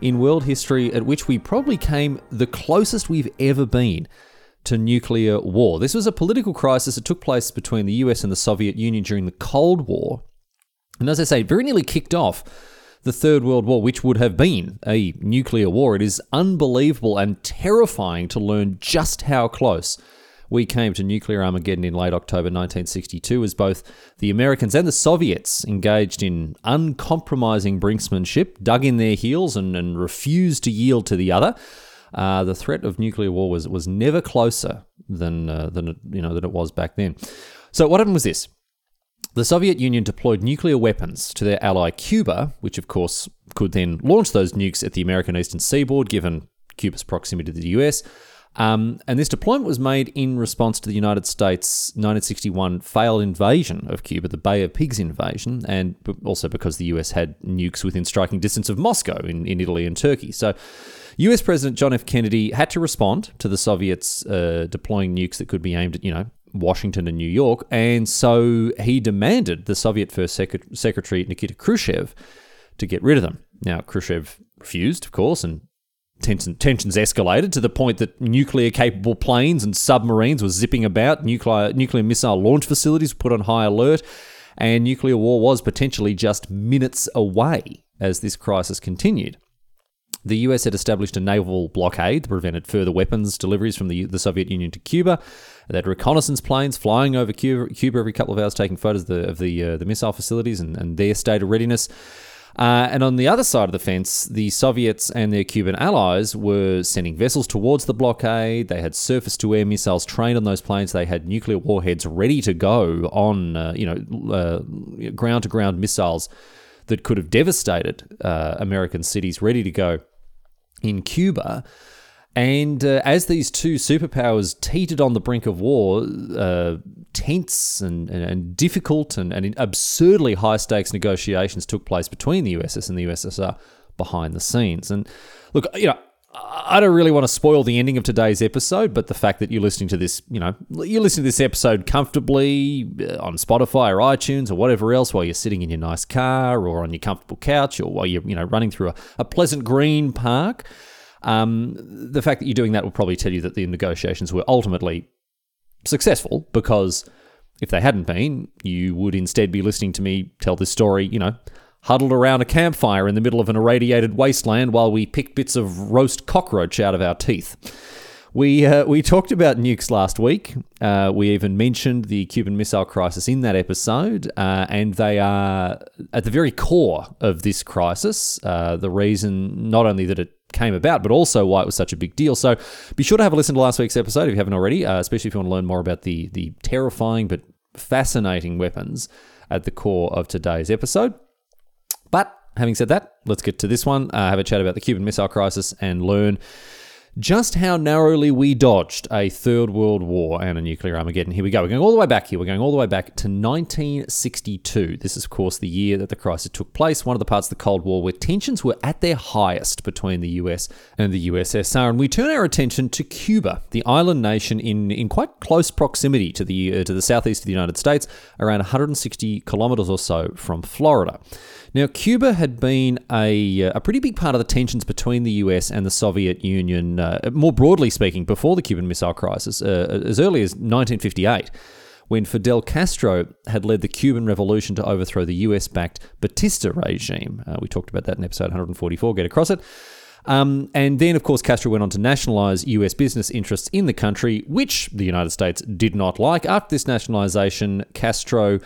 in world history at which we probably came the closest we've ever been to nuclear war. This was a political crisis that took place between the US and the Soviet Union during the Cold War. And as I say, very nearly kicked off the Third World War, which would have been a nuclear war. It is unbelievable and terrifying to learn just how close we came to nuclear Armageddon in late October 1962 as both the Americans and the Soviets engaged in uncompromising brinksmanship, dug in their heels, and, and refused to yield to the other. Uh, the threat of nuclear war was was never closer than uh, than you know than it was back then. So what happened was this: the Soviet Union deployed nuclear weapons to their ally Cuba, which of course could then launch those nukes at the American eastern seaboard, given Cuba's proximity to the US. Um, and this deployment was made in response to the United States' 1961 failed invasion of Cuba, the Bay of Pigs invasion, and also because the US had nukes within striking distance of Moscow in, in Italy and Turkey. So, US President John F. Kennedy had to respond to the Soviets uh, deploying nukes that could be aimed at, you know, Washington and New York. And so he demanded the Soviet First Sec- Secretary Nikita Khrushchev to get rid of them. Now, Khrushchev refused, of course, and tensions escalated to the point that nuclear capable planes and submarines were zipping about, nuclear, nuclear missile launch facilities were put on high alert, and nuclear war was potentially just minutes away as this crisis continued. The US had established a naval blockade that prevented further weapons deliveries from the, the Soviet Union to Cuba. They had reconnaissance planes flying over Cuba, Cuba every couple of hours, taking photos of the, of the, uh, the missile facilities and, and their state of readiness. Uh, and on the other side of the fence, the Soviets and their Cuban allies were sending vessels towards the blockade. They had surface to air missiles trained on those planes. They had nuclear warheads ready to go on, uh, you know, ground to ground missiles that could have devastated uh, American cities, ready to go in Cuba. And uh, as these two superpowers teetered on the brink of war, uh, tense and, and, and difficult and, and, absurdly high stakes negotiations took place between the USS and the USSR behind the scenes. And look, you know, I don't really want to spoil the ending of today's episode, but the fact that you're listening to this, you know, you're listening to this episode comfortably uh, on Spotify or iTunes or whatever else while you're sitting in your nice car or on your comfortable couch or while you're, you know, running through a, a pleasant green park. Um, the fact that you're doing that will probably tell you that the negotiations were ultimately successful because if they hadn't been, you would instead be listening to me tell this story, you know, huddled around a campfire in the middle of an irradiated wasteland while we picked bits of roast cockroach out of our teeth. We, uh, we talked about nukes last week. Uh, we even mentioned the Cuban Missile Crisis in that episode, uh, and they are at the very core of this crisis. Uh, the reason, not only that it came about, but also why it was such a big deal. So be sure to have a listen to last week's episode if you haven't already, uh, especially if you want to learn more about the the terrifying but fascinating weapons at the core of today's episode. But having said that, let's get to this one. Uh, have a chat about the Cuban Missile Crisis and learn just how narrowly we dodged a third world war and a nuclear Armageddon. Here we go. We're going all the way back here. We're going all the way back to 1962. This is, of course, the year that the crisis took place, one of the parts of the Cold War where tensions were at their highest between the US and the USSR. And we turn our attention to Cuba, the island nation in, in quite close proximity to the, uh, to the southeast of the United States, around 160 kilometers or so from Florida. Now, Cuba had been a, a pretty big part of the tensions between the US and the Soviet Union, uh, more broadly speaking, before the Cuban Missile Crisis, uh, as early as 1958 when Fidel Castro had led the Cuban Revolution to overthrow the US backed Batista regime. Uh, we talked about that in episode 144, get across it. Um, and then, of course, Castro went on to nationalize US business interests in the country, which the United States did not like. After this nationalization, Castro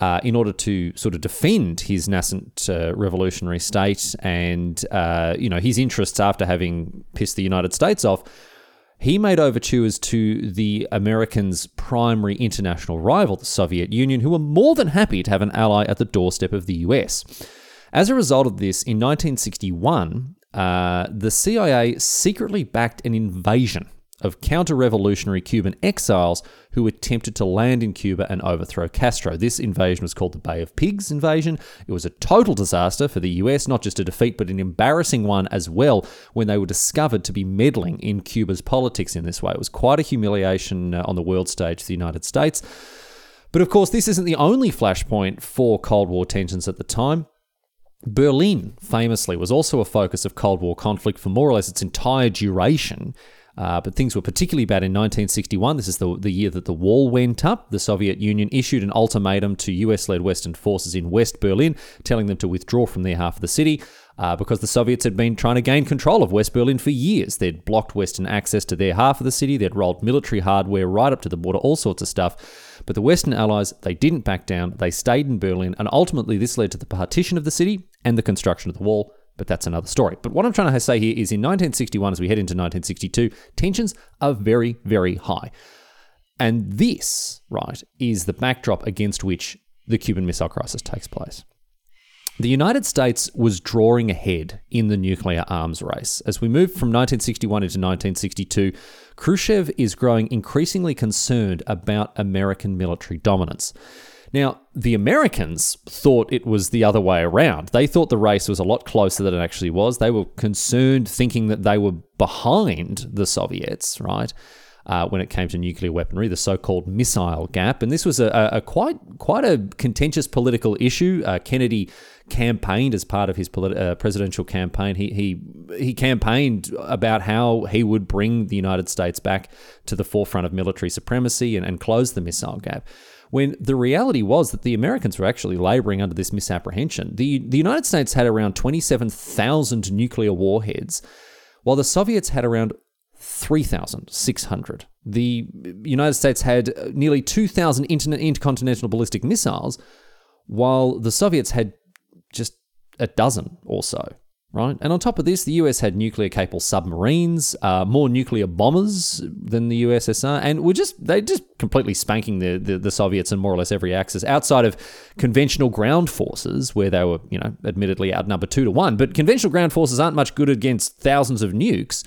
uh, in order to sort of defend his nascent uh, revolutionary state and uh, you know his interests after having pissed the United States off, he made overtures to the Americans' primary international rival, the Soviet Union, who were more than happy to have an ally at the doorstep of the US. As a result of this, in 1961, uh, the CIA secretly backed an invasion of counter revolutionary Cuban exiles who attempted to land in Cuba and overthrow Castro. This invasion was called the Bay of Pigs invasion. It was a total disaster for the US, not just a defeat, but an embarrassing one as well when they were discovered to be meddling in Cuba's politics in this way. It was quite a humiliation uh, on the world stage for the United States. But of course, this isn't the only flashpoint for Cold War tensions at the time. Berlin, famously, was also a focus of Cold War conflict for more or less its entire duration. Uh, but things were particularly bad in 1961. This is the, the year that the wall went up. The Soviet Union issued an ultimatum to US led Western forces in West Berlin, telling them to withdraw from their half of the city. Uh, because the Soviets had been trying to gain control of West Berlin for years. They'd blocked Western access to their half of the city, they'd rolled military hardware right up to the border, all sorts of stuff. But the Western Allies, they didn't back down, they stayed in Berlin, and ultimately this led to the partition of the city and the construction of the wall but that's another story. But what I'm trying to say here is in 1961, as we head into 1962, tensions are very, very high. And this, right, is the backdrop against which the Cuban Missile Crisis takes place. The United States was drawing ahead in the nuclear arms race. As we move from 1961 into 1962, Khrushchev is growing increasingly concerned about American military dominance. Now, the Americans thought it was the other way around. They thought the race was a lot closer than it actually was. They were concerned, thinking that they were behind the Soviets, right? Uh, when it came to nuclear weaponry, the so-called missile gap, and this was a, a, quite quite a contentious political issue. Uh, Kennedy campaigned as part of his politi- uh, presidential campaign. He he he campaigned about how he would bring the United States back to the forefront of military supremacy and, and close the missile gap when the reality was that the Americans were actually laboring under this misapprehension. The, the United States had around 27,000 nuclear warheads, while the Soviets had around 3,600. The United States had uh, nearly 2,000 intercontinental ballistic missiles, while the Soviets had just a dozen or so right? And on top of this, the US had nuclear capable submarines, uh, more nuclear bombers than the USSR, and were just they just completely spanking the, the, the Soviets in more or less every axis outside of conventional ground forces, where they were you know admittedly outnumbered two to one. But conventional ground forces aren't much good against thousands of nukes.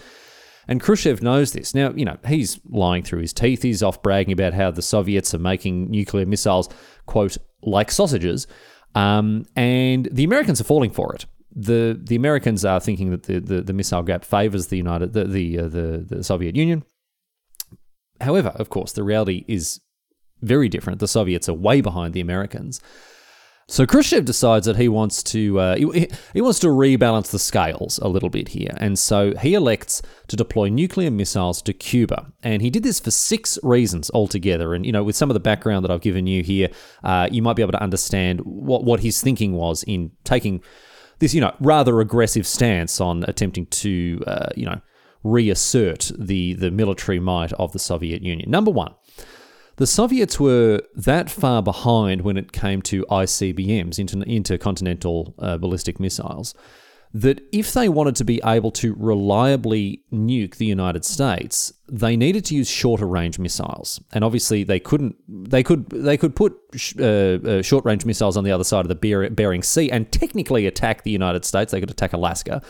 And Khrushchev knows this. Now, you know, he's lying through his teeth. He's off bragging about how the Soviets are making nuclear missiles, quote, like sausages. Um, and the Americans are falling for it the the Americans are thinking that the, the, the missile gap favors the United the the, uh, the the Soviet Union. However, of course, the reality is very different. The Soviets are way behind the Americans. So Khrushchev decides that he wants to uh, he, he wants to rebalance the scales a little bit here, and so he elects to deploy nuclear missiles to Cuba, and he did this for six reasons altogether. And you know, with some of the background that I've given you here, uh, you might be able to understand what what his thinking was in taking this, you know, rather aggressive stance on attempting to, uh, you know, reassert the, the military might of the Soviet Union. Number one, the Soviets were that far behind when it came to ICBMs, inter- intercontinental uh, ballistic missiles, that if they wanted to be able to reliably nuke the United States, they needed to use shorter range missiles. And obviously, they couldn't. They could. They could put sh- uh, uh, short range missiles on the other side of the Bering Sea and technically attack the United States. They could attack Alaska.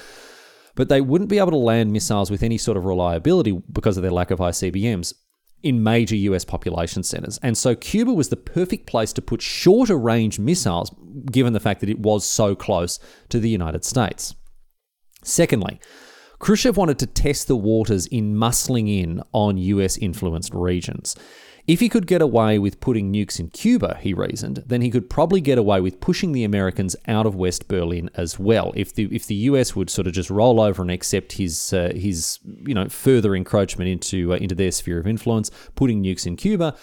But they wouldn't be able to land missiles with any sort of reliability because of their lack of ICBMs in major US population centers. And so Cuba was the perfect place to put shorter range missiles, given the fact that it was so close to the United States. Secondly, Khrushchev wanted to test the waters in muscling in on US influenced regions. If he could get away with putting nukes in Cuba, he reasoned, then he could probably get away with pushing the Americans out of West Berlin as well. If the if the US would sort of just roll over and accept his uh, his you know further encroachment into uh, into their sphere of influence, putting nukes in Cuba,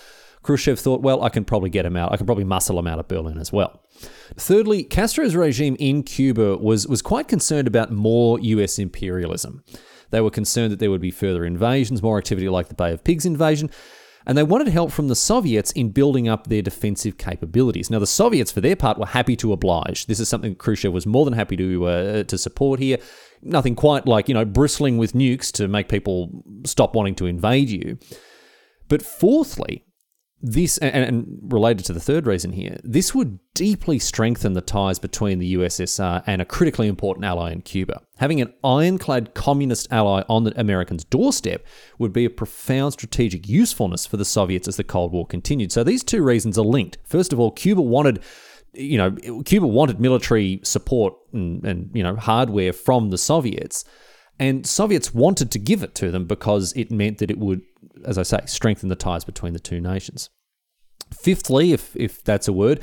Khrushchev thought, well, I can probably get him out. I can probably muscle him out of Berlin as well. Thirdly, Castro's regime in Cuba was was quite concerned about more US imperialism. They were concerned that there would be further invasions, more activity like the Bay of Pigs invasion, and they wanted help from the Soviets in building up their defensive capabilities. Now, the Soviets, for their part, were happy to oblige. This is something Khrushchev was more than happy to uh, to support here. Nothing quite like you know bristling with nukes to make people stop wanting to invade you. But fourthly, this, and, and, related to the third reason here, this would deeply strengthen the ties between the USSR and a critically important ally in Cuba. Having an ironclad communist ally on the Americans' doorstep would be a profound strategic usefulness for the Soviets as the Cold War continued. So these two reasons are linked. First of all, Cuba wanted you know, Cuba wanted military support and, and, you know hardware from the Soviets, and Soviets wanted to give it to them because it meant that it would, as I say, strengthen the ties between the two nations. Fifthly, if if that's a word,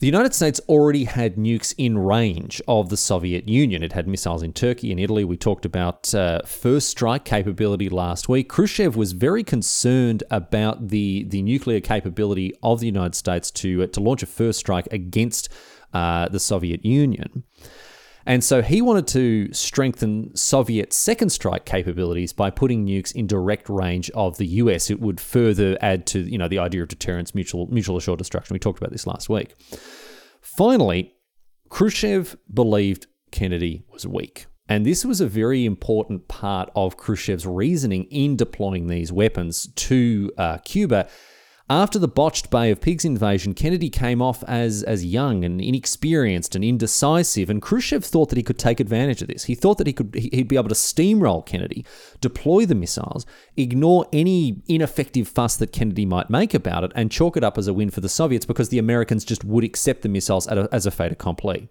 the United States already had nukes in range of the Soviet Union. It had missiles in Turkey and Italy. We talked about uh, first strike capability last week. Khrushchev was very concerned about the, the nuclear capability of the United States to, uh, to launch a first strike against uh, the Soviet Union. And so he wanted to strengthen Soviet second strike capabilities by putting nukes in direct range of the US. It would further add to, you know, the idea of deterrence, mutual mutual assured destruction. We talked about this last week. Finally, Khrushchev believed Kennedy was weak. And this was a very important part of Khrushchev's reasoning in deploying these weapons to uh, Cuba after the botched Bay of Pigs invasion, Kennedy came off as, as young and inexperienced and indecisive, and Khrushchev thought that he could take advantage of this. He thought that he could he'd be able to steamroll Kennedy, deploy the missiles, ignore any ineffective fuss that Kennedy might make about it, and chalk it up as a win for the Soviets because the Americans just would accept the missiles as a fait accompli.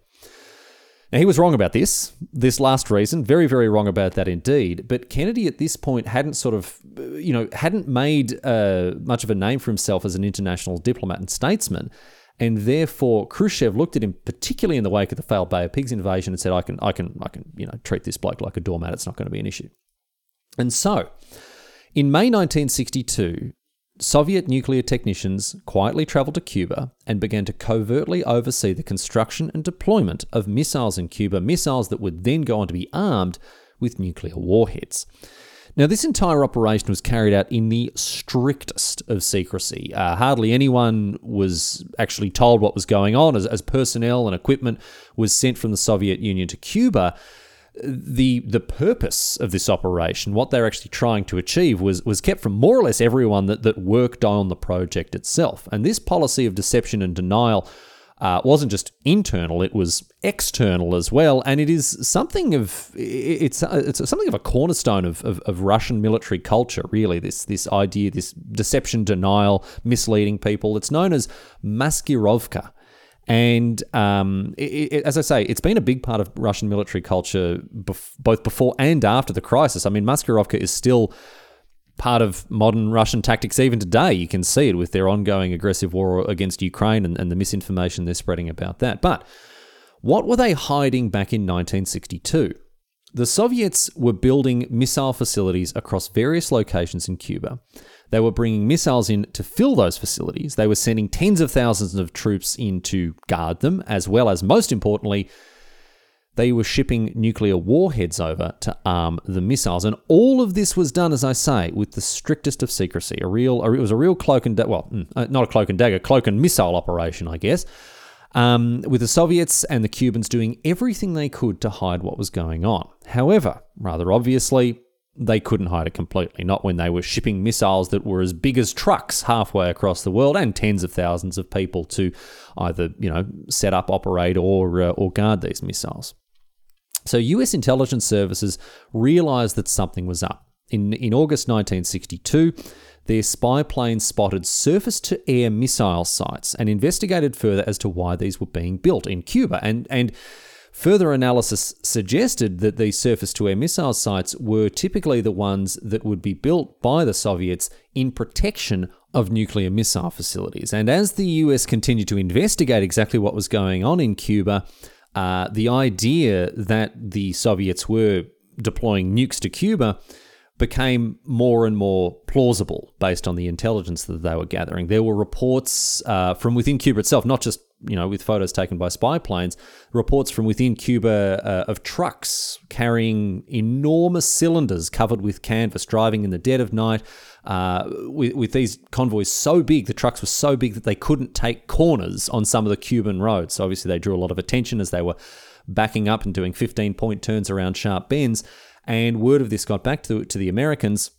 Now, he was wrong about this, this last reason, very, very wrong about that indeed. But Kennedy at this point hadn't sort of, you know, hadn't made uh, much of a name for himself as an international diplomat and statesman. And therefore, Khrushchev looked at him, particularly in the wake of the failed Bay of Pigs invasion, and said, "I can, I can, I can, you know, treat this bloke like a doormat. It's not going to be an issue." And so, in May 1962, Soviet nuclear technicians quietly travelled to Cuba and began to covertly oversee the construction and deployment of missiles in Cuba, missiles that would then go on to be armed with nuclear warheads. Now, this entire operation was carried out in the strictest of secrecy. Uh, hardly anyone was actually told what was going on as, as personnel and equipment was sent from the Soviet Union to Cuba the the purpose of this operation, what they're actually trying to achieve, was was kept from more or less everyone that, that worked on the project itself. And this policy of deception and denial uh, wasn't just internal; it was external as well. And it is something of it's it's something of a cornerstone of, of, of Russian military culture. Really, this this idea, this deception, denial, misleading people. It's known as maskirovka. And um, it, it, as I say, it's been a big part of Russian military culture bef- both before and after the crisis. I mean, Maskirovka is still part of modern Russian tactics even today. You can see it with their ongoing aggressive war against Ukraine and, and the misinformation they're spreading about that. But what were they hiding back in 1962? The Soviets were building missile facilities across various locations in Cuba they were bringing missiles in to fill those facilities. They were sending tens of thousands of troops in to guard them, as well as, most importantly, they were shipping nuclear warheads over to arm the missiles. And all of this was done, as I say, with the strictest of secrecy. A real, it was a real cloak and da- well, mm, uh, not a cloak and dagger, cloak and missile operation, I guess. Um, with the Soviets and the Cubans doing everything they could to hide what was going on. However, rather obviously, they couldn't hide it completely, not when they were shipping missiles that were as big as trucks halfway across the world and tens of thousands of people to either, you know, set up, operate, or, uh, or guard these missiles. So US intelligence services realized that something was up. In, in August 1962, their spy planes spotted surface to air missile sites and investigated further as to why these were being built in Cuba. And, and Further analysis suggested that these surface to air missile sites were typically the ones that would be built by the Soviets in protection of nuclear missile facilities. And as the US continued to investigate exactly what was going on in Cuba, uh, the idea that the Soviets were deploying nukes to Cuba became more and more plausible based on the intelligence that they were gathering. There were reports uh, from within Cuba itself, not just you know with photos taken by spy planes, reports from within Cuba uh, of trucks carrying enormous cylinders covered with canvas, driving in the dead of night. Uh, with, with these convoys so big, the trucks were so big that they couldn't take corners on some of the Cuban roads. So obviously they drew a lot of attention as they were backing up and doing 15 point turns around sharp bends. And word of this got back to, to the Americans,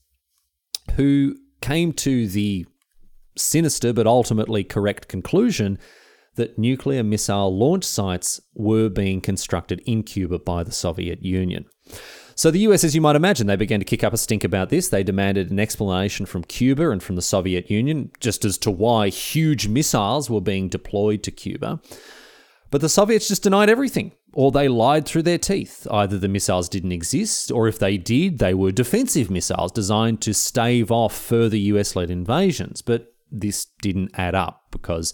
who came to the sinister but ultimately correct conclusion that nuclear missile launch sites were being constructed in Cuba by the Soviet Union. So the US, as you might imagine, they began to kick up a stink about this. They demanded an explanation from Cuba and from the Soviet Union just as to why huge missiles were being deployed to Cuba. But the Soviets just denied everything, or they lied through their teeth. Either the missiles didn't exist, or if they did, they were defensive missiles designed to stave off further US led invasions. But this didn't add up because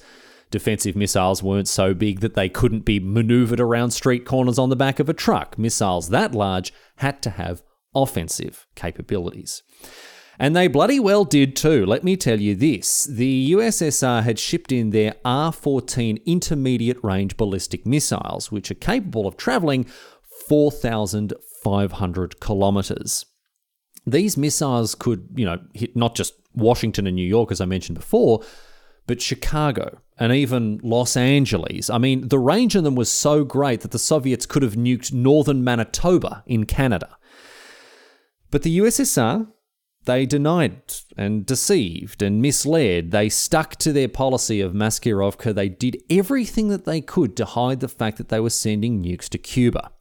defensive missiles weren't so big that they couldn't be maneuvered around street corners on the back of a truck. Missiles that large had to have offensive capabilities. And they bloody well did too. Let me tell you this the USSR had shipped in their R 14 intermediate range ballistic missiles, which are capable of travelling 4,500 kilometres. These missiles could, you know, hit not just Washington and New York, as I mentioned before, but Chicago and even Los Angeles. I mean, the range of them was so great that the Soviets could have nuked northern Manitoba in Canada. But the USSR they denied and deceived and misled. They stuck to their policy of Maskirovka. They did everything that they could to hide the fact that they were sending nukes to Cuba.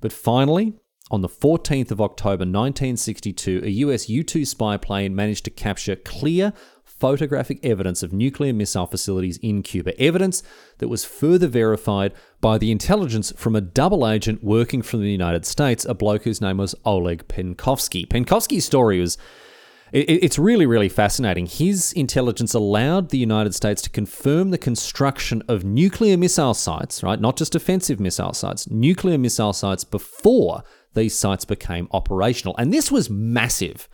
But finally, on the 14th of October 1962, a US U 2 spy plane managed to capture clear photographic evidence of nuclear missile facilities in Cuba. Evidence that was further verified by the intelligence from a double agent working from the United States, a bloke whose name was Oleg Penkovsky. Penkovsky's story was. It's really, really fascinating. His intelligence allowed the United States to confirm the construction of nuclear missile sites, right? Not just offensive missile sites, nuclear missile sites before these sites became operational. And this was massive.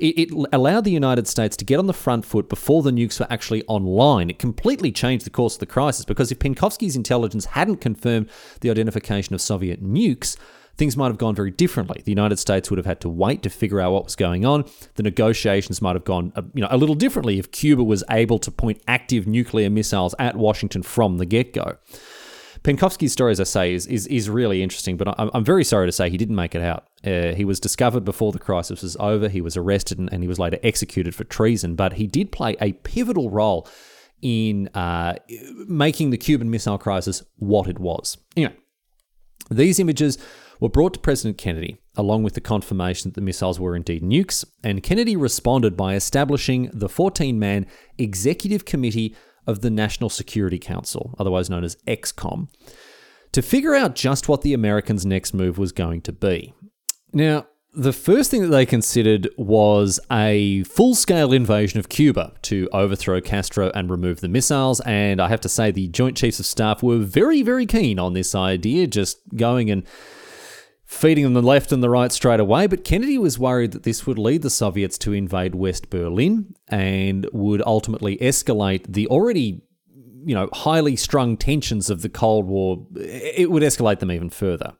It, it, allowed the United States to get on the front foot before the nukes were actually online. It completely changed the course of the crisis because if Penkovsky's intelligence hadn't confirmed the identification of Soviet nukes, things might have gone very differently. The United States would have had to wait to figure out what was going on. The negotiations might have gone, uh, you know, a little differently if Cuba was able to point active nuclear missiles at Washington from the get-go. Penkovsky's story, as I say, is, is, is really interesting, but I'm, I'm very sorry to say he didn't make it out. Uh, he was discovered before the crisis was over. He was arrested and, and, he was later executed for treason, but he did play a pivotal role in uh, making the Cuban Missile Crisis what it was. Anyway, these images were brought to President Kennedy, along with the confirmation that the missiles were indeed nukes, and Kennedy responded by establishing the 14 man Executive Committee of the National Security Council, otherwise known as ExComm, to figure out just what the Americans' next move was going to be. Now, the first thing that they considered was a full scale invasion of Cuba to overthrow Castro and remove the missiles. And I have to say, the Joint Chiefs of Staff were very, very keen on this idea, just going and feeding them the left and the right straight away. But Kennedy was worried that this would lead the Soviets to invade West Berlin and would ultimately escalate the already you know highly strung tensions of the Cold War. It would escalate them even further.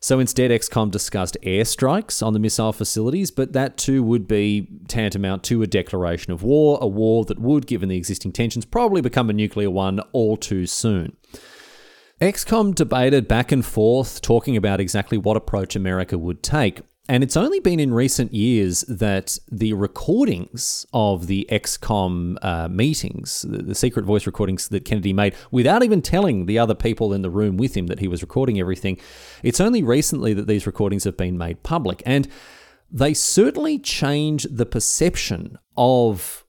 So instead, ExComm discussed airstrikes on the missile facilities, but that too would be tantamount to a declaration of war, a war that would, given the existing tensions, probably become a nuclear one all too soon. ExComm debated back and forth, talking about exactly what approach America would take. And it's only been in recent years that the recordings of the ExComm uh, meetings, the, the, secret voice recordings that Kennedy made, without even telling the other people in the room with him that he was recording everything, it's only recently that these recordings have been made public. And they certainly change the perception of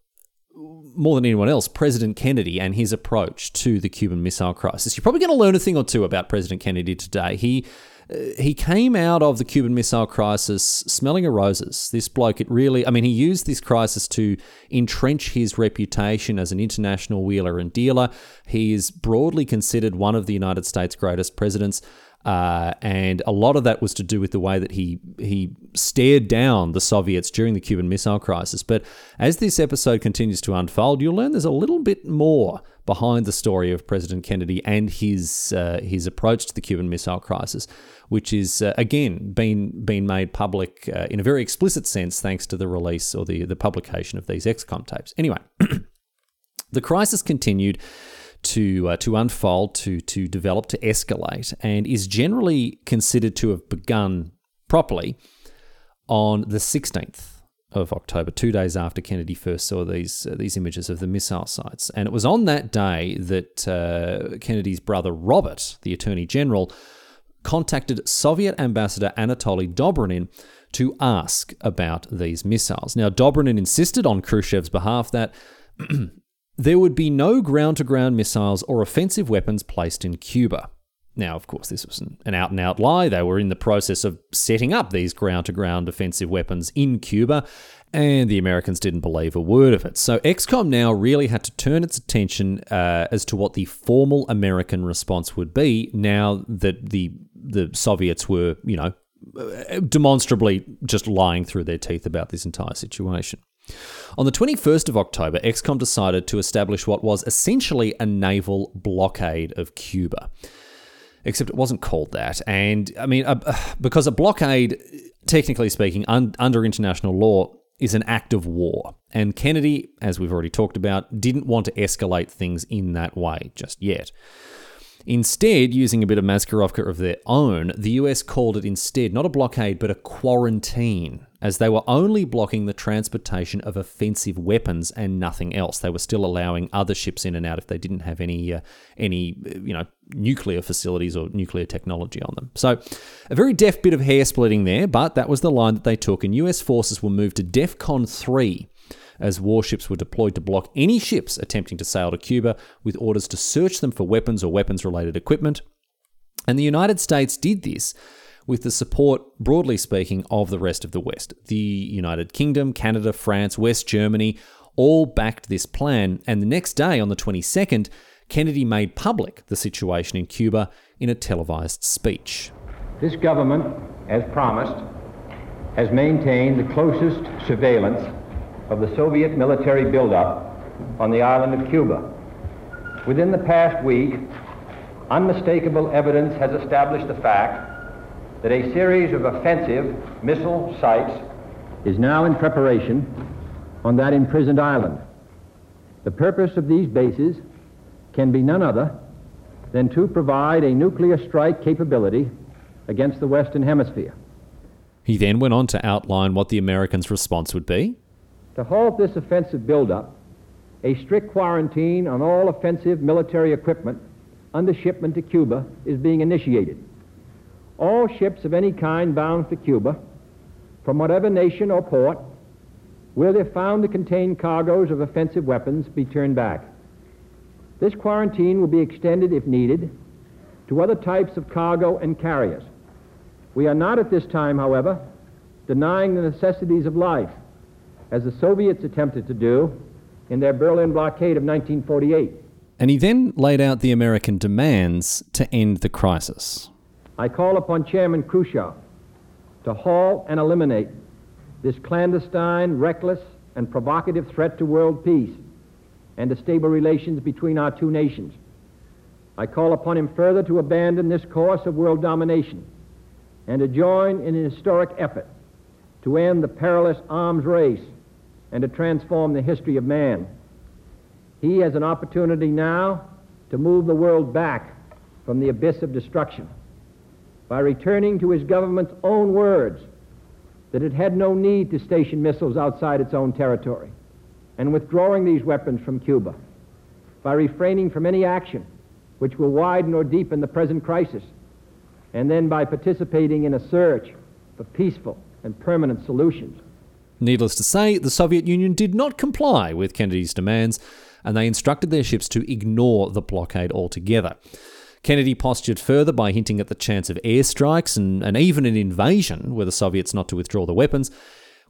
more than anyone else, President Kennedy and his approach to the Cuban Missile Crisis. You're probably going to learn a thing or two about President Kennedy today. He uh, he came out of the Cuban Missile Crisis smelling of roses. This bloke, it really, I mean, he used this crisis to entrench his reputation as an international wheeler and dealer. He is broadly considered one of the United States' greatest presidents. Uh, and a lot of that was to do with the way that he he stared down the Soviets during the Cuban Missile Crisis. But as this episode continues to unfold, you'll learn there's a little bit more behind the story of President Kennedy and his uh, his approach to the Cuban Missile Crisis, which is uh, again been been made public uh, in a very explicit sense thanks to the release or the the publication of these ExComm tapes. Anyway, the crisis continued to uh, to unfold, to to develop, to escalate, and is generally considered to have begun properly on the 16th of October, two days after Kennedy first saw these uh, these images of the missile sites, and it was on that day that uh, Kennedy's brother Robert, the Attorney General, contacted Soviet Ambassador Anatoly Dobrynin to ask about these missiles. Now, Dobrynin insisted on Khrushchev's behalf that there would be no ground to ground missiles or offensive weapons placed in Cuba. Now, of course, this was an out and out lie. They were in the process of setting up these ground to ground offensive weapons in Cuba, and the Americans didn't believe a word of it. So, ExComm now really had to turn its attention uh, as to what the formal American response would be now that the the Soviets were, you know, demonstrably just lying through their teeth about this entire situation. On the 21st of October, ExComm decided to establish what was essentially a naval blockade of Cuba except it wasn't called that. And I mean, uh, because a blockade, technically speaking, un- under international law, is an act of war. And Kennedy, as we've already talked about, didn't want to escalate things in that way just yet. Instead, using a bit of Maskirovka of their own, the US called it instead not a blockade but a quarantine, as they were only blocking the transportation of offensive weapons and nothing else. They were still allowing other ships in and out if they didn't have any uh, any you know nuclear facilities or nuclear technology on them. So, a very deft bit of hair splitting there, but that was the line that they took, and US forces were moved to DEFCON 3 as warships were deployed to block any ships attempting to sail to Cuba with orders to search them for weapons or weapons related equipment. And the United States did this with the support, broadly speaking, of the rest of the West. The United Kingdom, Canada, France, West Germany all backed this plan, and the next day, on the 22nd, Kennedy made public the situation in Cuba in a televised speech. This government, as promised, has maintained the closest surveillance of the Soviet military buildup on the island of Cuba. Within the past week, unmistakable evidence has established the fact that a series of offensive missile sites is now in preparation on that imprisoned island. The purpose of these bases can be none other than to provide a nuclear strike capability against the Western Hemisphere. He then went on to outline what the Americans' response would be. To halt this offensive buildup, a strict quarantine on all offensive military equipment under shipment to Cuba is being initiated. All ships of any kind bound for Cuba, from whatever nation or port, where they're found to contain cargoes of offensive weapons, be turned back. This quarantine will be extended, if needed, to other types of cargo and carriers. We are not at this time, however, denying the necessities of life, as the Soviets attempted to do in their Berlin blockade of 1948. And he then laid out the American demands to end the crisis. I call upon Chairman Khrushchev to halt and eliminate this clandestine, reckless, and provocative threat to world peace and to stable relations between our two nations. I call upon him further to abandon this course of world domination and to join in an historic effort to end the perilous arms race and to transform the history of man. He has an opportunity now to move the world back from the abyss of destruction by returning to his government's own words that it had no need to station missiles outside its own territory and withdrawing these weapons from Cuba, by refraining from any action which will widen or deepen the present crisis, and then by participating in a search for peaceful and permanent solutions. Needless to say, the Soviet Union did not comply with Kennedy's demands, and they instructed their ships to ignore the blockade altogether. Kennedy postured further by hinting at the chance of airstrikes and, and even an invasion were the Soviets not to withdraw the weapons,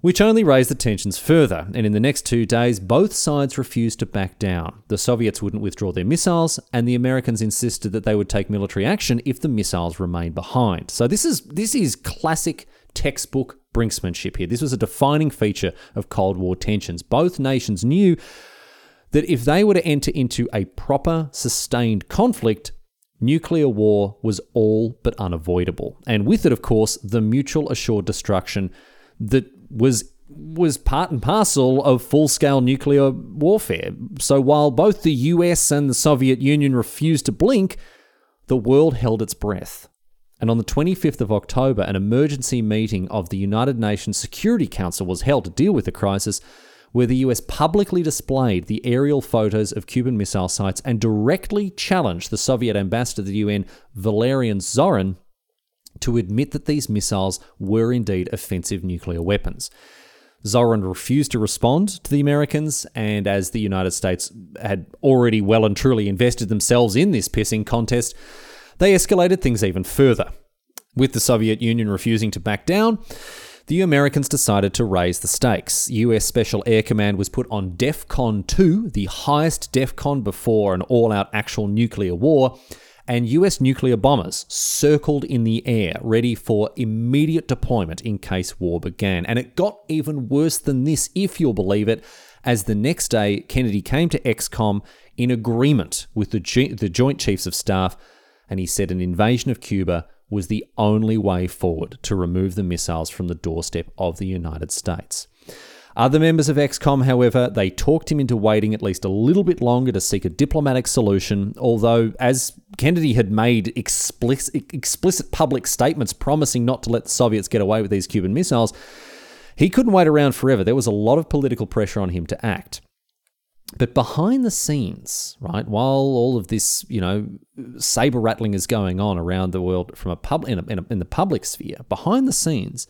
which only raised the tensions further. And in the next two days, both sides refused to back down. The Soviets wouldn't withdraw their missiles, and the Americans insisted that they would take military action if the missiles remained behind. So this is this is classic textbook brinksmanship here. This was a defining feature of Cold War tensions. Both nations knew that if they were to enter into a proper, sustained conflict, nuclear war was all but unavoidable. And with it, of course, the mutual assured destruction that was was part and parcel of full scale nuclear warfare. So while both the US and the Soviet Union refused to blink, the world held its breath. And on the 25th of October, an emergency meeting of the United Nations Security Council was held to deal with the crisis, where the US publicly displayed the aerial photos of Cuban missile sites and directly challenged the Soviet ambassador to the UN, Valerian Zorin, to admit that these missiles were indeed offensive nuclear weapons. Zorin refused to respond to the Americans, and as the United States had already well and truly invested themselves in this pissing contest, they escalated things even further. With the Soviet Union refusing to back down, the Americans decided to raise the stakes. US Special Air Command was put on DEFCON 2, the highest DEFCON before an all out actual nuclear war, and US nuclear bombers circled in the air, ready for immediate deployment in case war began. And it got even worse than this, if you'll believe it, as the next day Kennedy came to ExComm in agreement with the, G- the Joint Chiefs of Staff, and he said an invasion of Cuba was the only way forward to remove the missiles from the doorstep of the United States. Other members of ExComm, however, they talked him into waiting at least a little bit longer to seek a diplomatic solution, although, as Kennedy had made explicit, explicit public statements promising not to let the Soviets get away with these Cuban missiles, he couldn't wait around forever. There was a lot of political pressure on him to act. But behind the scenes, right, while all of this, you know, saber rattling is going on around the world from a pub in, a, in, a, in the public sphere, behind the scenes,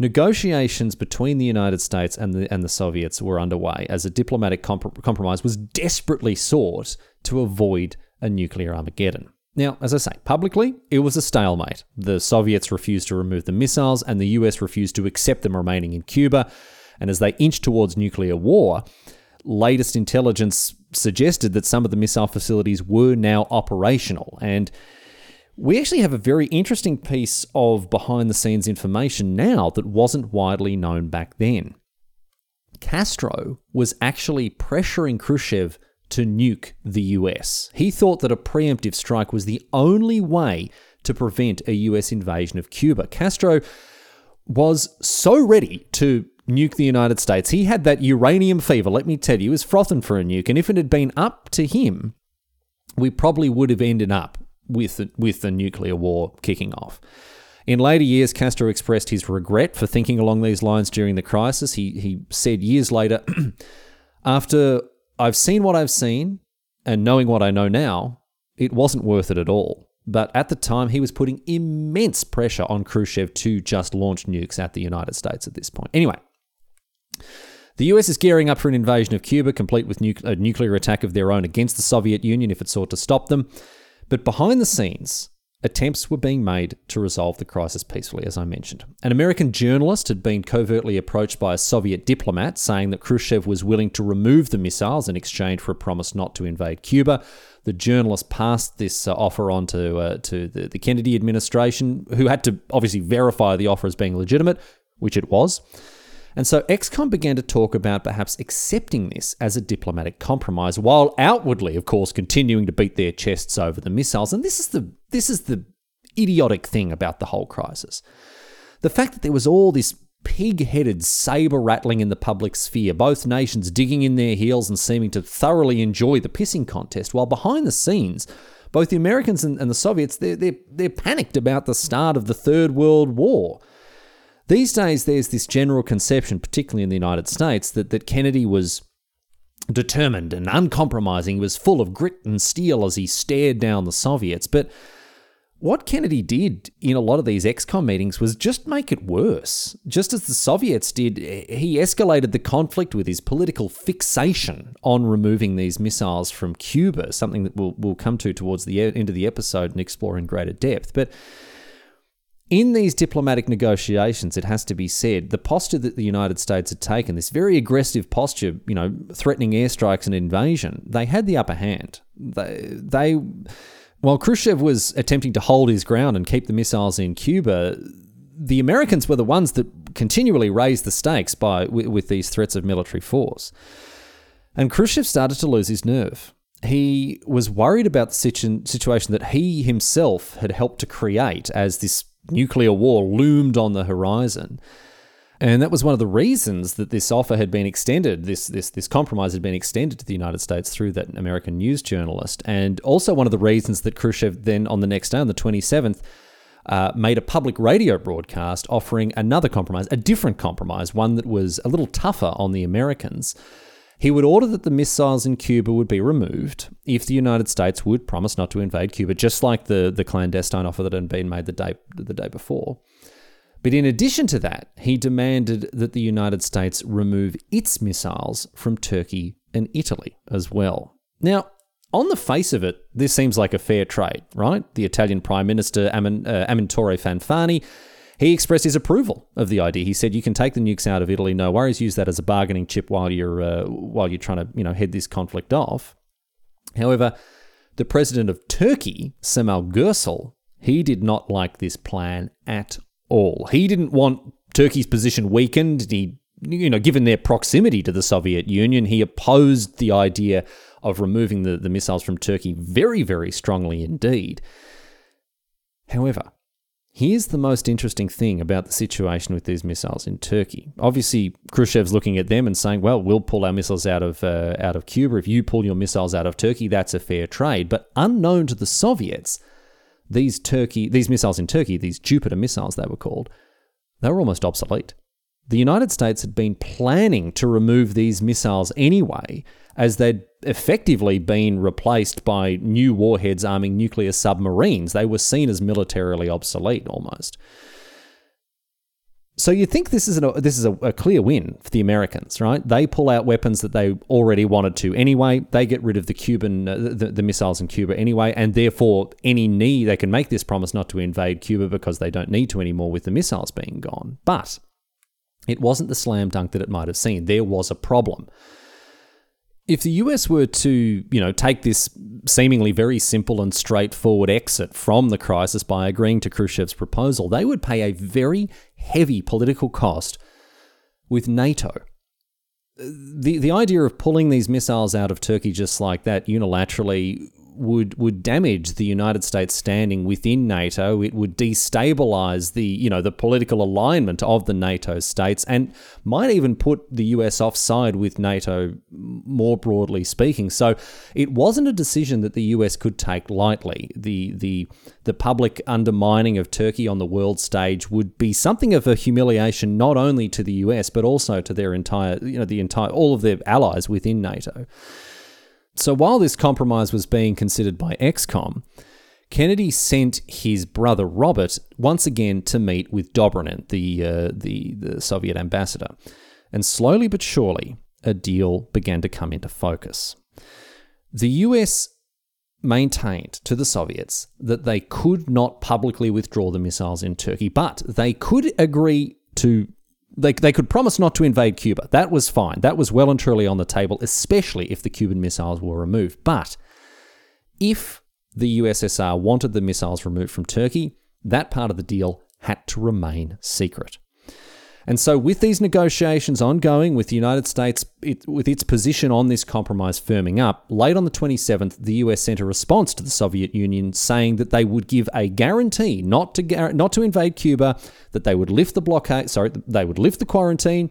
Negotiations between the United States and the, and the Soviets were underway as a diplomatic comp- compromise was desperately sought to avoid a nuclear Armageddon. Now, as I say, publicly, it was a stalemate. The Soviets refused to remove the missiles, and the US refused to accept them remaining in Cuba. And as they inched towards nuclear war, latest intelligence suggested that some of the missile facilities were now operational. And we actually have a very interesting piece of behind the scenes information now that wasn't widely known back then. Castro was actually pressuring Khrushchev to nuke the US. He thought that a preemptive strike was the only way to prevent a US invasion of Cuba. Castro was so ready to nuke the United States. He had that uranium fever, let me tell you, he was frothing for a nuke. And if it had been up to him, we probably would have ended up with the, with the nuclear war kicking off. In later years, Castro expressed his regret for thinking along these lines during the crisis. He, he said years later, After I've seen what I've seen and knowing what I know now, it wasn't worth it at all. But at the time, he was putting immense pressure on Khrushchev to just launch nukes at the United States at this point. Anyway, the US is gearing up for an invasion of Cuba, complete with nu- a nuclear attack of their own against the Soviet Union if it sought to stop them. But behind the scenes, attempts were being made to resolve the crisis peacefully, as I mentioned. An American journalist had been covertly approached by a Soviet diplomat saying that Khrushchev was willing to remove the missiles in exchange for a promise not to invade Cuba. The journalist passed this uh, offer on to, uh, to the, the Kennedy administration, who had to obviously verify the offer as being legitimate, which it was. And so ExComm began to talk about perhaps accepting this as a diplomatic compromise, while outwardly, of course, continuing to beat their chests over the missiles. And this is the this is the idiotic thing about the whole crisis. The fact that there was all this pig headed saber rattling in the public sphere, both nations digging in their heels and seeming to thoroughly enjoy the pissing contest, while behind the scenes, both the Americans and, and the Soviets, they're, they're, they're panicked about the start of the Third World War. These days, there's this general conception, particularly in the United States, that, that Kennedy was determined and uncompromising. He was full of grit and steel as he stared down the Soviets. But what Kennedy did in a lot of these ExComm meetings was just make it worse. Just as the Soviets did, he escalated the conflict with his political fixation on removing these missiles from Cuba, something that we'll, we'll come to towards the end of the episode and explore in greater depth. But in these diplomatic negotiations, it has to be said, the posture that the United States had taken, this very aggressive posture, you know, threatening airstrikes and invasion, they had the upper hand. They, they, while Khrushchev was attempting to hold his ground and keep the missiles in Cuba, the Americans were the ones that continually raised the stakes by with, with these threats of military force. And Khrushchev started to lose his nerve he was worried about the situation that he himself had helped to create as this nuclear war loomed on the horizon. And that was one of the reasons that this offer had been extended, this, this, this compromise had been extended to the United States through that American news journalist. And also one of the reasons that Khrushchev then, on the next day, on the 27th, uh, made a public radio broadcast offering another compromise, a different compromise, one that was a little tougher on the Americans. He would order that the missiles in Cuba would be removed if the United States would promise not to invade Cuba, just like the, the clandestine offer that had been made the day, the day before. But in addition to that, he demanded that the United States remove its missiles from Turkey and Italy as well. Now, on the face of it, this seems like a fair trade, right? The Italian Prime Minister Amin, uh, Amintore Fanfani, he expressed his approval of the idea. He said, "You can take the nukes out of Italy, no worries. Use that as a bargaining chip while you're uh, while you're trying to you know head this conflict off." However, the president of Turkey, Cemal Gürsel, he did not like this plan at all. He didn't want Turkey's position weakened. He, you know, given their proximity to the Soviet Union, he opposed the idea of removing the, the missiles from Turkey very, very strongly indeed. However, here's the most interesting thing about the situation with these missiles in Turkey. Obviously, Khrushchev's looking at them and saying, "Well, we'll pull our missiles out of uh, out of Cuba. If you pull your missiles out of Turkey, that's a fair trade." But unknown to the Soviets, these Turkey these missiles in Turkey, these Jupiter missiles they were called, they were almost obsolete. The United States had been planning to remove these missiles anyway, as they'd effectively been replaced by new warheads arming nuclear submarines. They were seen as militarily obsolete almost. So you think this is, an, this is a, a, clear win for the Americans, right? They pull out weapons that they already wanted to anyway. They get rid of the Cuban uh, the, the missiles in Cuba anyway, and therefore any need they can make this promise not to invade Cuba because they don't need to anymore with the missiles being gone. But it wasn't the slam dunk that it might have seemed. There was a problem if the US were to, you know, take this seemingly very simple and straightforward exit from the crisis by agreeing to Khrushchev's proposal, they would pay a very heavy political cost with NATO. The the idea of pulling these missiles out of Turkey just like that unilaterally would would damage the United States standing within NATO. It would destabilize the you know the political alignment of the NATO states, and might even put the US offside with NATO more broadly speaking. So it wasn't a decision that the US could take lightly. The the the public undermining of Turkey on the world stage would be something of a humiliation not only to the US but also to their entire you know the entire all of their allies within NATO. So while this compromise was being considered by ExComm, Kennedy sent his brother Robert once again to meet with Dobrynin, the, uh, the, the Soviet ambassador. And slowly but surely, a deal began to come into focus. The US maintained to the Soviets that they could not publicly withdraw the missiles in Turkey, but they could agree to they, they could promise not to invade Cuba. That was fine. That was well and truly on the table, especially if the Cuban missiles were removed. But if the USSR wanted the missiles removed from Turkey, that part of the deal had to remain secret. And so, with these negotiations ongoing, with the United States, it, with its position on this compromise firming up, late on the 27th, the US sent a response to the Soviet Union saying that they would give a guarantee not to not to invade Cuba, that they would lift the blockade, sorry, they would lift the quarantine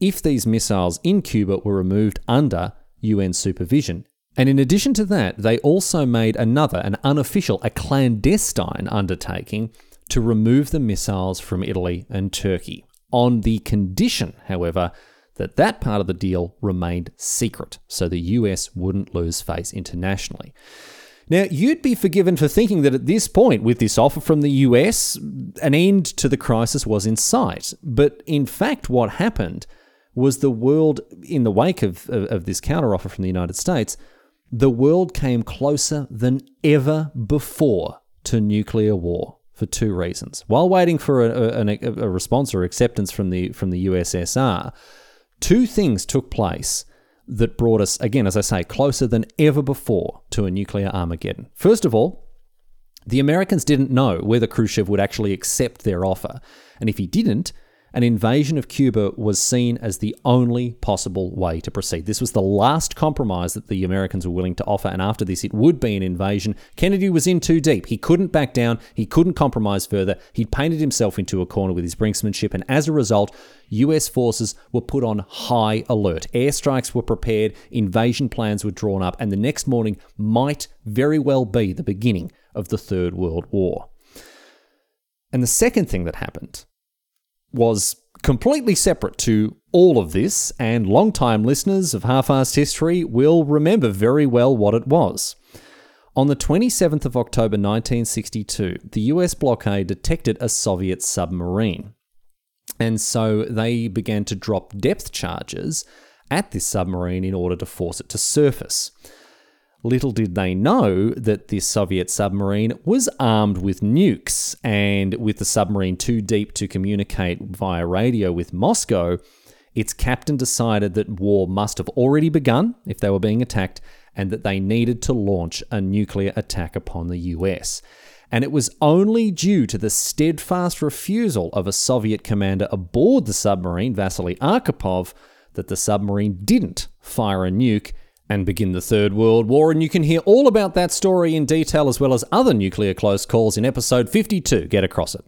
if these missiles in Cuba were removed under UN supervision. And in addition to that, they also made another, an unofficial, a clandestine undertaking to remove the missiles from Italy and Turkey on the condition, however, that that part of the deal remained secret so the US wouldn't lose face internationally. Now, you'd be forgiven for thinking that at this point, with this offer from the US, an end to the crisis was in sight. But in fact, what happened was the world, in the wake of, of, of this counteroffer from the United States, the world came closer than ever before to nuclear war for two reasons. While waiting for a, a, a, response or acceptance from the from the USSR, two things took place that brought us again, as I say, closer than ever before to a nuclear Armageddon. First of all, the Americans didn't know whether Khrushchev would actually accept their offer, and if he didn't, an invasion of Cuba was seen as the only possible way to proceed. This was the last compromise that the Americans were willing to offer, and after this, it would be an invasion. Kennedy was in too deep. He couldn't back down, he couldn't compromise further. He'd painted himself into a corner with his brinksmanship, and as a result, US forces were put on high alert. Airstrikes were prepared, invasion plans were drawn up, and the next morning might very well be the beginning of the Third World War. And the second thing that happened was completely separate to all of this, and long-time listeners of Half-Arsed History will remember very well what it was. On the 27th of October 1962, the US blockade detected a Soviet submarine. And so they began to drop depth charges at this submarine in order to force it to surface. Little did they know that this Soviet submarine was armed with nukes, and with the submarine too deep to communicate via radio with Moscow, its captain decided that war must have already begun if they were being attacked, and that they needed to launch a nuclear attack upon the US. And it was only due to the steadfast refusal of a Soviet commander aboard the submarine, Vasily Arkhipov, that the submarine didn't fire a nuke and begin the Third World War. And you can hear all about that story in detail as well as other nuclear close calls in episode 52. Get across it.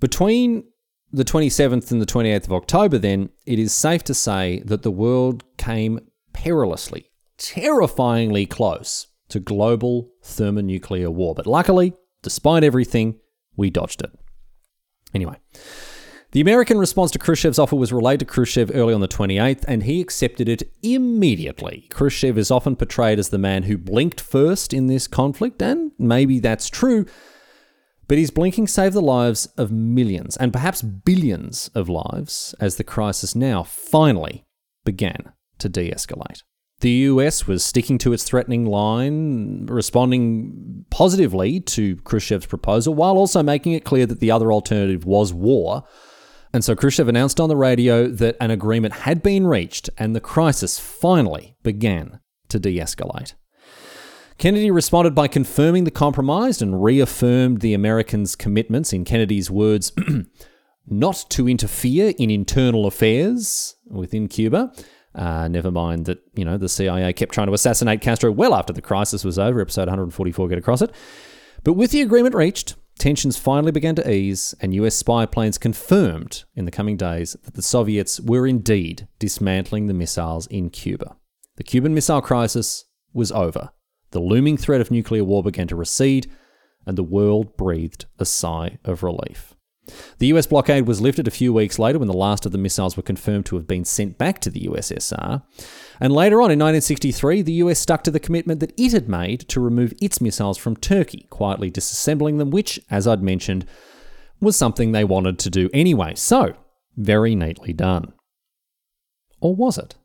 Between the 27th and the 28th of October, then, it is safe to say that the world came perilously, terrifyingly close to global thermonuclear war. But luckily, despite everything, we dodged it. Anyway. The American response to Khrushchev's offer was relayed to Khrushchev early on the 28th, and he accepted it immediately. Khrushchev is often portrayed as the man who blinked first in this conflict, and maybe that's true, but his blinking saved the lives of millions, and perhaps billions of lives, as the crisis now finally began to de escalate. The US was sticking to its threatening line, responding positively to Khrushchev's proposal, while also making it clear that the other alternative was war and so Khrushchev announced on the radio that an agreement had been reached and the crisis finally began to de escalate. Kennedy responded by confirming the compromise and reaffirmed the Americans' commitments, in Kennedy's words, not to interfere in internal affairs within Cuba. Uh, never mind that, you know, the CIA kept trying to assassinate Castro well after the crisis was over, episode 144, get across it. But with the agreement reached, Tensions finally began to ease, and US spy planes confirmed in the coming days that the Soviets were indeed dismantling the missiles in Cuba. The Cuban Missile Crisis was over. The looming threat of nuclear war began to recede, and the world breathed a sigh of relief. The US blockade was lifted a few weeks later when the last of the missiles were confirmed to have been sent back to the USSR. And later on in 1963, the US stuck to the commitment that it had made to remove its missiles from Turkey, quietly disassembling them, which, as I'd mentioned, was something they wanted to do anyway. So, very neatly done. Or was it?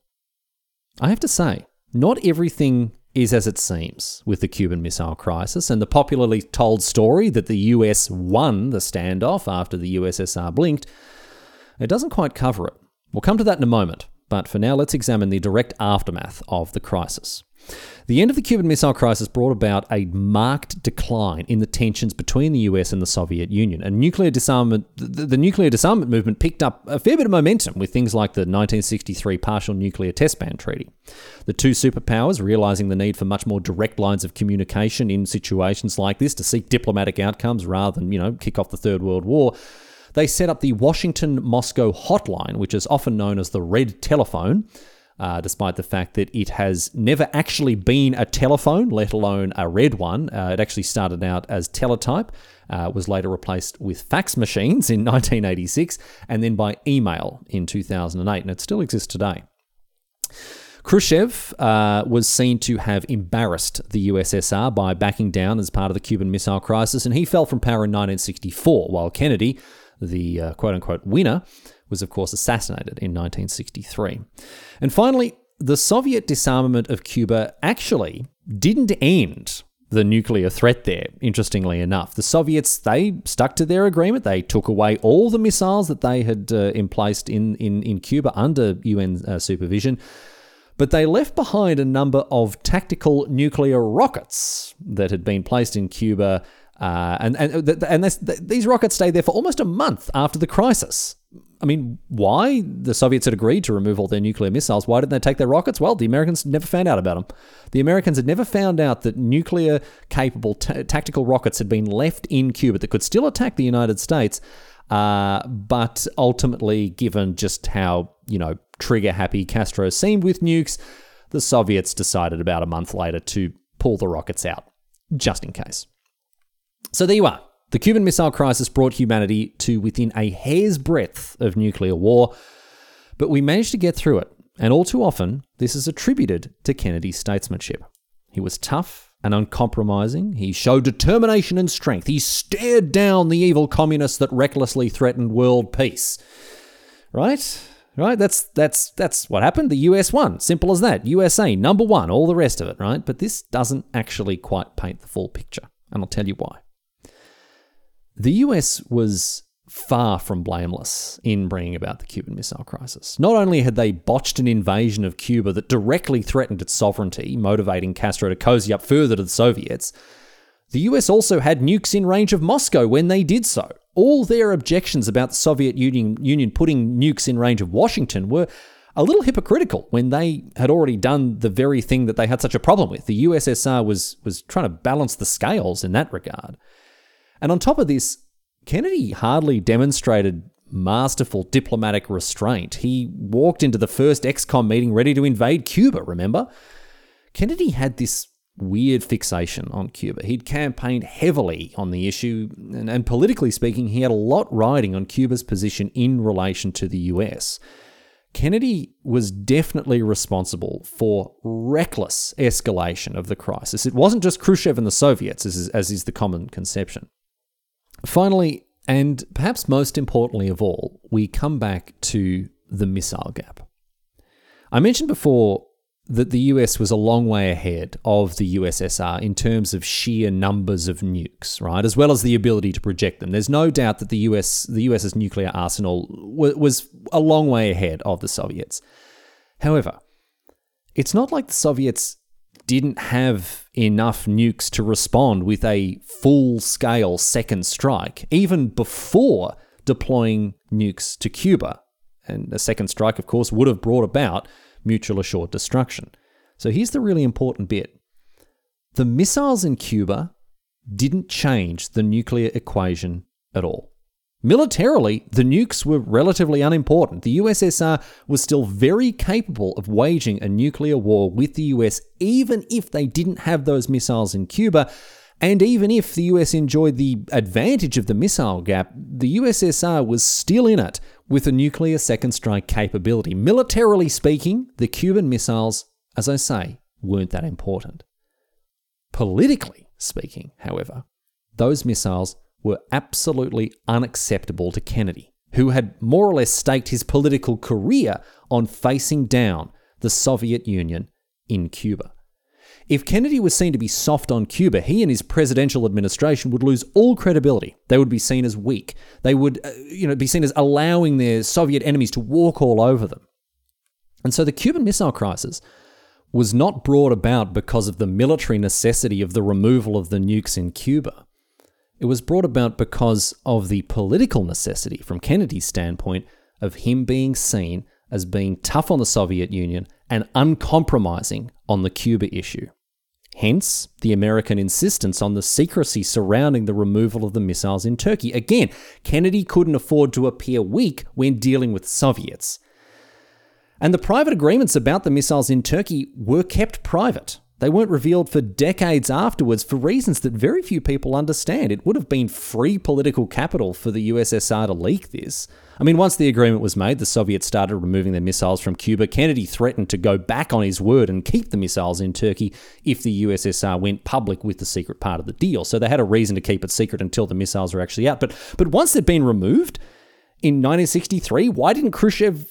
I have to say, not everything is as it seems with the Cuban Missile Crisis and the popularly told story that the US won the standoff after the USSR blinked. It doesn't quite cover it. We'll come to that in a moment, but for now, let's examine the direct aftermath of the crisis. The end of the Cuban Missile Crisis brought about a marked decline in the tensions between the US and the Soviet Union. And nuclear disarmament, the, the, nuclear disarmament movement picked up a fair bit of momentum with things like the 1963 Partial Nuclear Test Ban Treaty. The two superpowers, realizing the need for much more direct lines of communication in situations like this to seek diplomatic outcomes rather than, you know, kick off the Third World War, they set up the Washington Moscow Hotline, which is often known as the Red Telephone uh, despite the fact that it has never actually been a telephone, let alone a red one. Uh, it actually started out as teletype, uh, was later replaced with fax machines in 1986, and then by email in 2008, and it still exists today. Khrushchev uh, was seen to have embarrassed the USSR by backing down as part of the Cuban Missile Crisis, and he fell from power in 1964, while Kennedy, the uh, quote unquote winner, was, of course, assassinated in 1963. And finally, the Soviet disarmament of Cuba actually didn't end the nuclear threat there, interestingly enough. The Soviets, they stuck to their agreement. They took away all the missiles that they had uh, emplaced in, in, in Cuba under UN uh, supervision. But they left behind a number of tactical nuclear rockets that had been placed in Cuba. Uh, and and, and this, these rockets stayed there for almost a month after the crisis. I mean, why the Soviets had agreed to remove all their nuclear missiles? Why didn't they take their rockets? Well, the Americans never found out about them. The Americans had never found out that nuclear capable t- tactical rockets had been left in Cuba that could still attack the United States. Uh, but ultimately, given just how, you know, trigger happy Castro seemed with nukes, the Soviets decided about a month later to pull the rockets out, just in case. So there you are. The Cuban Missile Crisis brought humanity to within a hair's breadth of nuclear war, but we managed to get through it, and all too often, this is attributed to Kennedy's statesmanship. He was tough and uncompromising. He showed determination and strength. He stared down the evil communists that recklessly threatened world peace. Right? Right? That's that's that's what happened. The US won. Simple as that. USA number 1, all the rest of it, right? But this doesn't actually quite paint the full picture, and I'll tell you why. The US was far from blameless in bringing about the Cuban Missile Crisis. Not only had they botched an invasion of Cuba that directly threatened its sovereignty, motivating Castro to cozy up further to the Soviets, the US also had nukes in range of Moscow when they did so. All their objections about the Soviet Union, Union putting nukes in range of Washington were a little hypocritical when they had already done the very thing that they had such a problem with. The USSR was was trying to balance the scales in that regard. And on top of this, Kennedy hardly demonstrated masterful diplomatic restraint. He walked into the first ExComm meeting ready to invade Cuba, remember? Kennedy had this weird fixation on Cuba. He'd campaigned heavily on the issue, and, and, politically speaking, he had a lot riding on Cuba's position in relation to the US. Kennedy was definitely responsible for reckless escalation of the crisis. It wasn't just Khrushchev and the Soviets, as is, as is the common conception. Finally, and perhaps most importantly of all, we come back to the missile gap. I mentioned before that the US was a long way ahead of the USSR in terms of sheer numbers of nukes, right? As well as the ability to project them. There's no doubt that the US the US's nuclear arsenal was a long way ahead of the Soviets. However, it's not like the Soviets didn't have enough nukes to respond with a full scale second strike, even before deploying nukes to Cuba. And a second strike, of course, would have brought about mutual assured destruction. So here's the really important bit the missiles in Cuba didn't change the nuclear equation at all. Militarily, the nukes were relatively unimportant. The USSR was still very capable of waging a nuclear war with the US, even if they didn't have those missiles in Cuba. And even if the US enjoyed the advantage of the missile gap, the USSR was still in it with a nuclear second strike capability. Militarily speaking, the Cuban missiles, as I say, weren't that important. Politically speaking, however, those missiles were absolutely unacceptable to Kennedy, who had more or less staked his political career on facing down the Soviet Union in Cuba. If Kennedy was seen to be soft on Cuba, he and his presidential administration would lose all credibility. They would be seen as weak. They would, uh, you know, be seen as allowing their Soviet enemies to walk all over them. And so the Cuban Missile Crisis was not brought about because of the military necessity of the removal of the nukes in Cuba. It was brought about because of the political necessity, from Kennedy's standpoint, of him being seen as being tough on the Soviet Union and uncompromising on the Cuba issue. Hence, the American insistence on the secrecy surrounding the removal of the missiles in Turkey. Again, Kennedy couldn't afford to appear weak when dealing with Soviets. And the private agreements about the missiles in Turkey were kept private. They weren't revealed for decades afterwards for reasons that very few people understand. It would have been free political capital for the USSR to leak this. I mean, once the agreement was made, the Soviets started removing their missiles from Cuba. Kennedy threatened to go back on his word and keep the missiles in Turkey if the USSR went public with the secret part of the deal. So they had a reason to keep it secret until the missiles were actually out. But but once they'd been removed in 1963, why didn't Khrushchev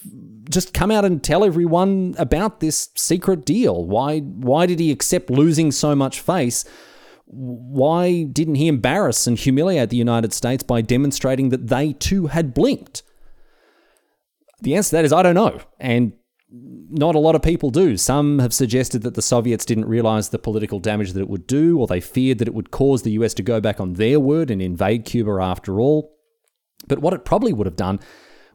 just come out and tell everyone about this secret deal? Why why did he accept losing so much face? Why didn't he embarrass and humiliate the United States by demonstrating that they too had blinked? The answer to that is I don't know. And not a lot of people do. Some have suggested that the Soviets didn't realize the political damage that it would do, or they feared that it would cause the US to go back on their word and invade Cuba after all. But what it probably would have done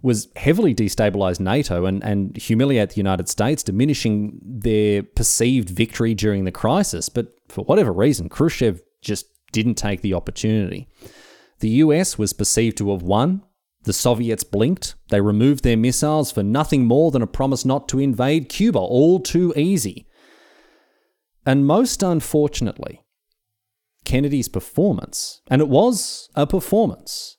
was heavily destabilize NATO and, and humiliate the United States, diminishing their perceived victory during the crisis. But for whatever reason, Khrushchev just didn't take the opportunity. The US was perceived to have won. The Soviets blinked. They removed their missiles for nothing more than a promise not to invade Cuba. All too easy. And most unfortunately, Kennedy's performance, and it was a performance,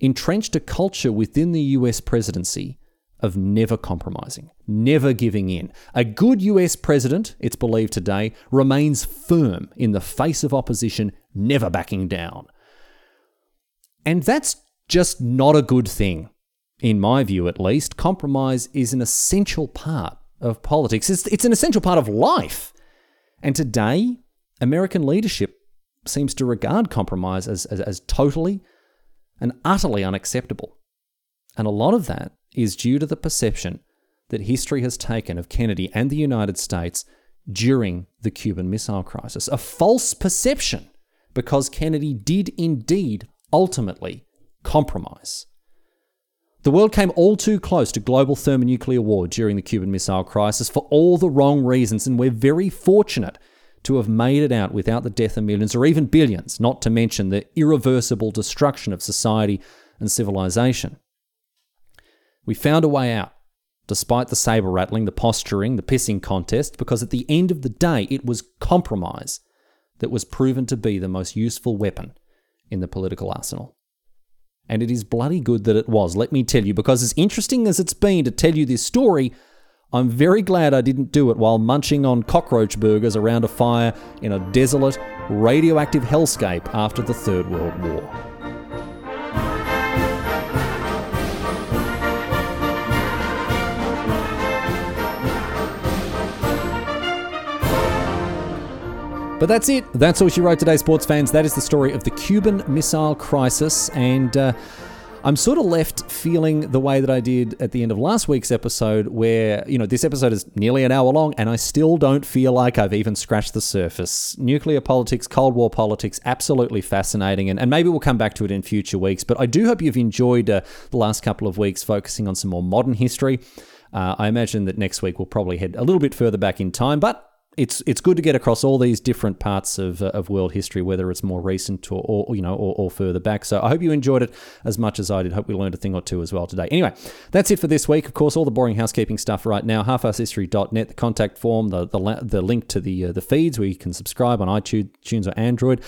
entrenched a culture within the US presidency of never compromising, never giving in. A good US president, it's believed today, remains firm in the face of opposition, never backing down. And that's just not a good thing, in my view at least. Compromise is an essential part of politics, it's, it's an essential part of life. And today, American leadership seems to regard compromise as, as, as totally and utterly unacceptable. And a lot of that is due to the perception that history has taken of Kennedy and the United States during the Cuban Missile Crisis. A false perception because Kennedy did indeed ultimately compromise. The world came all too close to global thermonuclear war during the Cuban Missile Crisis for all the wrong reasons, and we're very fortunate to have made it out without the death of millions or even billions, not to mention the irreversible destruction of society and civilization. We found a way out, despite the saber rattling, the posturing, the pissing contest, because at the end of the day, it was compromise that was proven to be the most useful weapon in the political arsenal. And it is bloody good that it was, let me tell you, because as interesting as it's been to tell you this story, I'm very glad I didn't do it while munching on cockroach burgers around a fire in a desolate, radioactive hellscape after the Third World War. But that's it. That's all she wrote today, sports fans. That is the story of the Cuban Missile Crisis. And uh, I'm sort of left feeling the way that I did at the end of last week's episode, where, you know, this episode is nearly an hour long, and I still don't feel like I've even scratched the surface. Nuclear politics, Cold War politics, absolutely fascinating. And, and maybe we'll come back to it in future weeks. But I do hope you've enjoyed uh, the last couple of weeks focusing on some more modern history. Uh, I imagine that next week we'll probably head a little bit further back in time, but it's it's good to get across all these different parts of, uh, of world history, whether it's more recent or, or you know or, or, further back. So I hope you enjoyed it as much as I did. Hope we learned a thing or two as well today. Anyway, that's it for this week. Of course, all the boring housekeeping stuff right now. Halfasshistory.net, the contact form, the the, the link to the uh, the feeds where you can subscribe on iTunes or Android.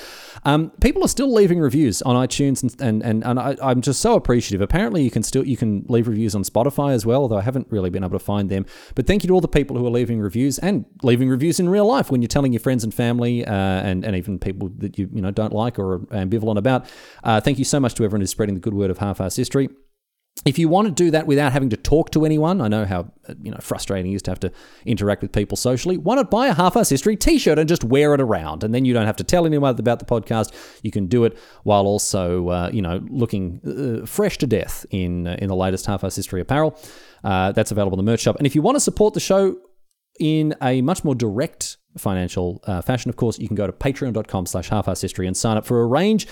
Um, people are still leaving reviews on iTunes, and and and, and I, I'm just so appreciative. Apparently, you can still you can leave reviews on Spotify as well, although I haven't really been able to find them. But thank you to all the people who are leaving reviews and leaving reviews in real life when you're telling your friends and family uh, and, and even people that you, you know, don't like or are ambivalent about. Uh, thank you so much to everyone who's spreading the good word of half-arsed history. If you want to do that without having to talk to anyone, I know how you know frustrating it is to have to interact with people socially. Why not buy a half-arsed history T-shirt and just wear it around, and then you don't have to tell anyone about the podcast. You can do it while also uh, you know looking uh, fresh to death in uh, in the latest half-arsed history apparel. Uh, that's available in the merch shop. And if you want to support the show in a much more direct financial uh, fashion, of course, you can go to patreon.com slash history and sign up for a range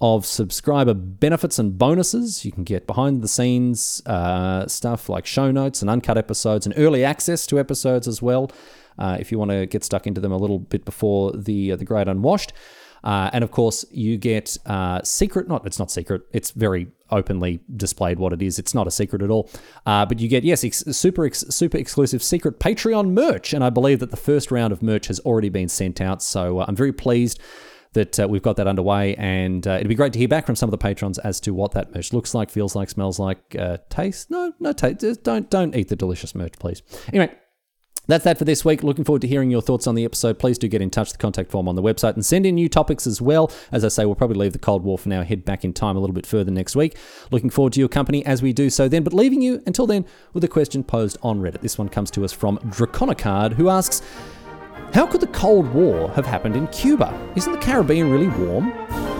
of subscriber benefits and bonuses. You can get behind the scenes uh, stuff like show notes and uncut episodes and early access to episodes as well. Uh, if you want to get stuck into them a little bit before the uh, the great unwashed. Uh, and of course, you get uh, secret, not, it's not secret, it's very openly displayed what it is. It's not a secret at all. Uh, but you get, yes, ex- super, ex- super exclusive secret Patreon merch. And I believe that the first round of merch has already been sent out. So uh, I'm very pleased that uh, we've got that underway, and uh, it'd be great to hear back from some of the patrons as to what that merch looks like, feels like, smells like, uh, tastes. No, no taste. Don't don't eat the delicious merch, please. Anyway, that's that for this week. Looking forward to hearing your thoughts on the episode. Please do get in touch. The contact form on the website and send in new topics as well. As I say, we'll probably leave the Cold War for now, head back in time a little bit further next week. Looking forward to your company as we do so then, but leaving you until then with a question posed on Reddit. This one comes to us from Draconicard, who asks, how could the Cold War have happened in Cuba? Isn't the Caribbean really warm?